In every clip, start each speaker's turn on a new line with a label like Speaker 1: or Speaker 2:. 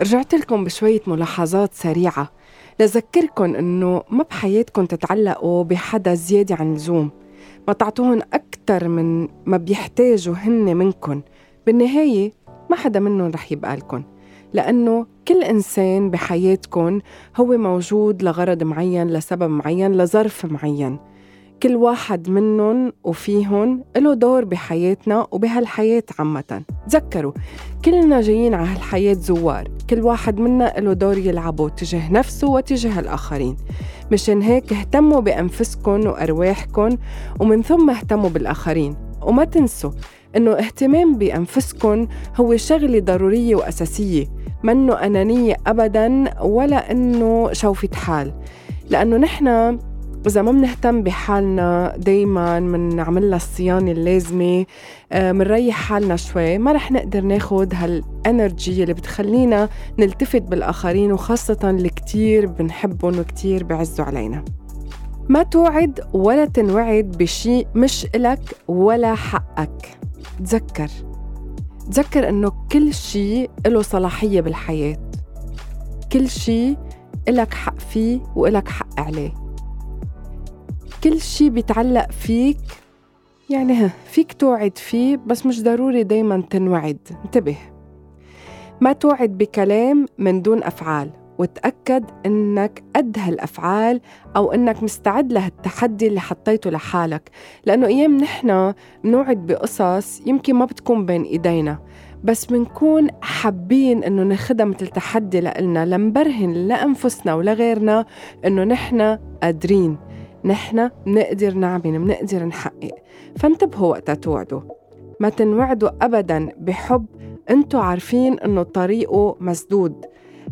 Speaker 1: رجعت لكم بشوية ملاحظات سريعة. لذكركم إنه ما بحياتكم تتعلقوا بحدا زيادة عن اللزوم. ما تعطوهن أكتر من ما بيحتاجوا هن منكم بالنهاية ما حدا منهم رح يبقى لكم لأنه كل إنسان بحياتكم هو موجود لغرض معين لسبب معين لظرف معين. كل واحد منهم وفيهم له دور بحياتنا وبهالحياة عامة. تذكروا كلنا جايين على هالحياة زوار. كل واحد منا له دور يلعبه تجاه نفسه وتجاه الآخرين. مشان هيك اهتموا بأنفسكم وأرواحكم ومن ثم اهتموا بالآخرين. وما تنسوا إنه اهتمام بأنفسكم هو شغلة ضرورية وأساسية. منه أنانية أبداً ولا إنه شوفة حال. لأنه نحن إذا ما بنهتم بحالنا دايما بنعمل الصيانة اللازمة آه، حالنا شوي. ما رح نقدر ناخد هالانرجي اللي بتخلينا نلتفت بالآخرين وخاصة اللي كتير بنحبهم وكتير بعزوا علينا. ما توعد ولا تنوعد بشيء مش إلك ولا حقك. تذكر. تذكر إنه كل شيء له صلاحية بالحياة. كل شيء إلك حق فيه وإلك حق عليه. كل شي بيتعلق فيك يعني فيك توعد فيه بس مش ضروري دايما تنوعد. انتبه. ما توعد بكلام من دون أفعال. وتأكد إنك قد هالأفعال أو إنك مستعد لهالتحدي اللي حطيته لحالك. لأنه أيام نحن بنوعد بقصص يمكن ما بتكون بين إيدينا. بس بنكون حابين إنه ناخدها مثل تحدي لإلنا لنبرهن لأنفسنا ولغيرنا إنه نحن قادرين. نحن بنقدر نعمل بنقدر نحقق. فانتبهوا وقتها توعدوا. ما تنوعدوا أبدا بحب أنتوا عارفين إنه طريقه مسدود.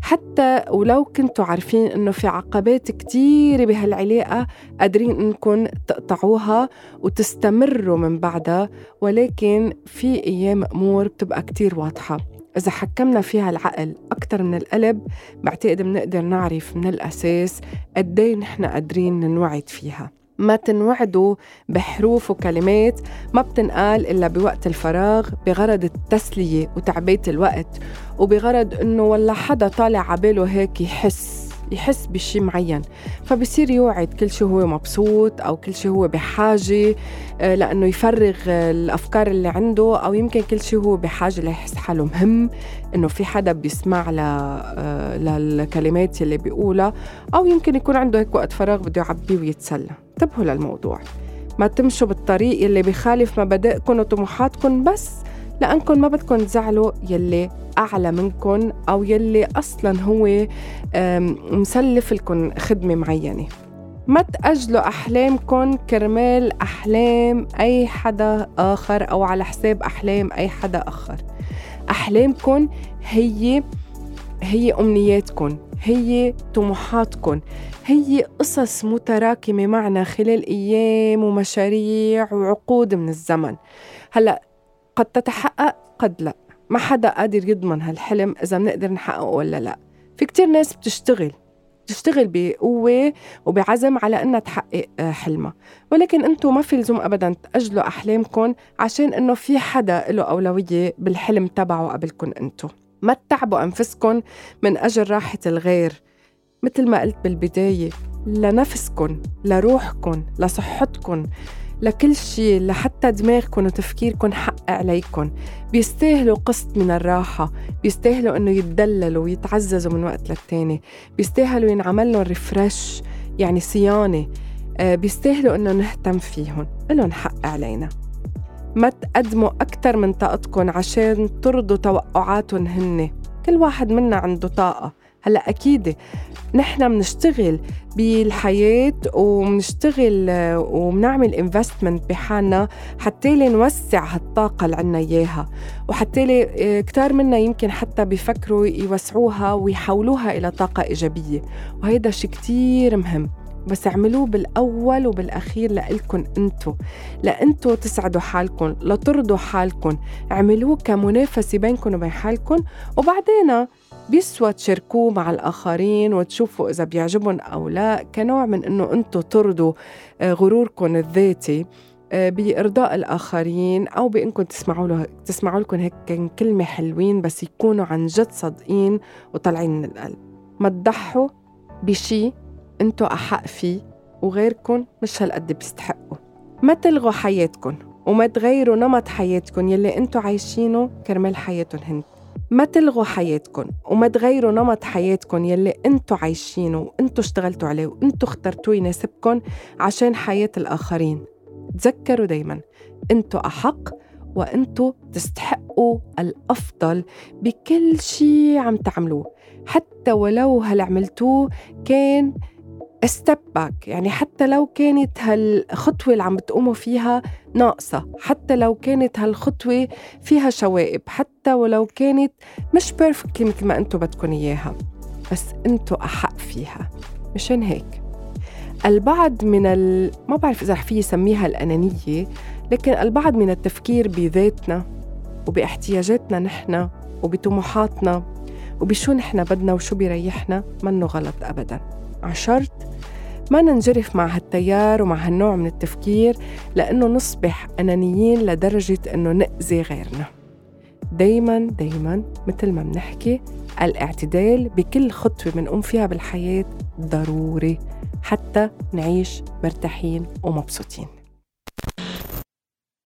Speaker 1: حتى ولو كنتوا عارفين إنه في عقبات كتيرة بهالعلاقة قادرين إنكم تقطعوها وتستمروا من بعدها ولكن في أيام امور بتبقى كتير واضحة. إذا حكمنا فيها العقل أكتر من القلب بعتقد بنقدر نعرف من الأساس قدي نحن قادرين ننوعد فيها. ما تنوعدوا بحروف وكلمات ما بتنقال إلا بوقت الفراغ بغرض التسلية وتعبية الوقت وبغرض إنه ولا حدا طالع عباله هيك يحس. يحس بشي معين. فبصير يوعد كل شي هو مبسوط أو كل شي هو بحاجة آه، لأنه يفرغ الأفكار اللي عنده أو يمكن كل شي هو بحاجة ليحس حاله مهم. إنه في حدا بيسمع آه، للكلمات اللي بيقولها أو يمكن يكون عنده هيك وقت فراغ بده يعبيه ويتسلى. انتبهوا للموضوع. ما تمشوا بالطريق اللي بخالف مبادئكم وطموحاتكم بس. لأنكم ما بدكم تزعلوا يلي أعلى منكم أو يلي أصلا هو مسلف لكم خدمة معينة. ما تأجلوا أحلامكم كرمال أحلام أي حدا آخر أو على حساب أحلام أي حدا آخر. أحلامكم هي هي أمنياتكم هي طموحاتكم هي قصص متراكمة معنا خلال أيام ومشاريع وعقود من الزمن. هلأ قد تتحقق؟ قد لا. ما حدا قادر يضمن هالحلم إذا بنقدر نحققه ولا لا. في كتير ناس بتشتغل بتشتغل بقوة وبعزم على إنها تحقق آه، حلمها. ولكن أنتم ما في لزوم أبدا تأجلوا أحلامكم عشان إنه في حدا له أولوية بالحلم تبعه قبلكم أنتم ما تتعبوا أنفسكم من أجل راحة الغير. مثل ما قلت بالبداية لنفسكم لروحكم لصحتكم لكل شيء لحتى دماغكم وتفكيركم حق عليكم. بيستاهلوا قسط من الراحة بيستاهلوا إنه يتدللوا ويتعززوا من وقت للتاني. بيستاهلوا ينعمل لهم ريفرش يعني صيانة. آه، بيستاهلوا إنه نهتم فيهم. إلهم حق علينا. ما تقدموا أكثر من طاقتكم عشان ترضوا توقعاتهم هن. كل واحد منا عنده طاقة. هلا أكيد نحن بنشتغل بالحياة وبنشتغل وبنعمل انفستمنت بحالنا حتى نوسع هالطاقة اللي عنا إياها. وحتى آه، كتار منا يمكن حتى بيفكروا يوسعوها ويحولوها إلى طاقة إيجابية. وهيدا شيء كتير مهم. بس اعملوه بالأول وبالأخير لإلكن أنتو. لأنتو تسعدوا حالكم لترضوا حالكم اعملوه كمنافسة بينكم وبين حالكم وبعدين بيسوى تشاركوه مع الآخرين وتشوفوا إذا بيعجبهم أو لا. كنوع من إنه أنتو ترضوا آه، غروركم الذاتي آه، بإرضاء الآخرين أو بإنكم تسمعوا له تسمعوا لكم هيك كلمة حلوين بس يكونوا عن جد صادقين وطالعين من القلب. ما تضحوا بشي أنتوا أحق فيه وغيركم مش هالقد بيستحقوا. ما تلغوا حياتكم وما تغيروا نمط حياتكم يلي أنتوا عايشينه كرمال حياتهم هن. ما تلغوا حياتكم وما تغيروا نمط حياتكم يلي أنتوا عايشينه وانتوا اشتغلتوا عليه وانتوا اخترتوه يناسبكم عشان حياة الآخرين. تذكروا دايما أنتوا أحق وانتوا تستحقوا الأفضل بكل شي عم تعملوه. حتى ولو هل عملتوه كان step back يعني حتى لو كانت هالخطوة اللي عم بتقوموا فيها ناقصة حتى لو كانت هالخطوة فيها شوائب حتى ولو كانت مش perfectly مثل ما أنتم بدكم إياها. بس أنتوا أحق فيها. مشان هيك. البعض من ال... ما بعرف إذا رح فيي سميها الأنانية لكن البعض من التفكير بذاتنا وباحتياجاتنا نحن وبطموحاتنا وبشو نحن بدنا وشو بيريحنا منه غلط أبدا. عشرت ما ننجرف مع هالتيار ومع هالنوع من التفكير لأنه نصبح أنانيين لدرجة أنه نأذي غيرنا. دايما دايما مثل ما بنحكي الاعتدال بكل خطوة بنقوم فيها بالحياة ضروري حتى نعيش مرتاحين ومبسوطين.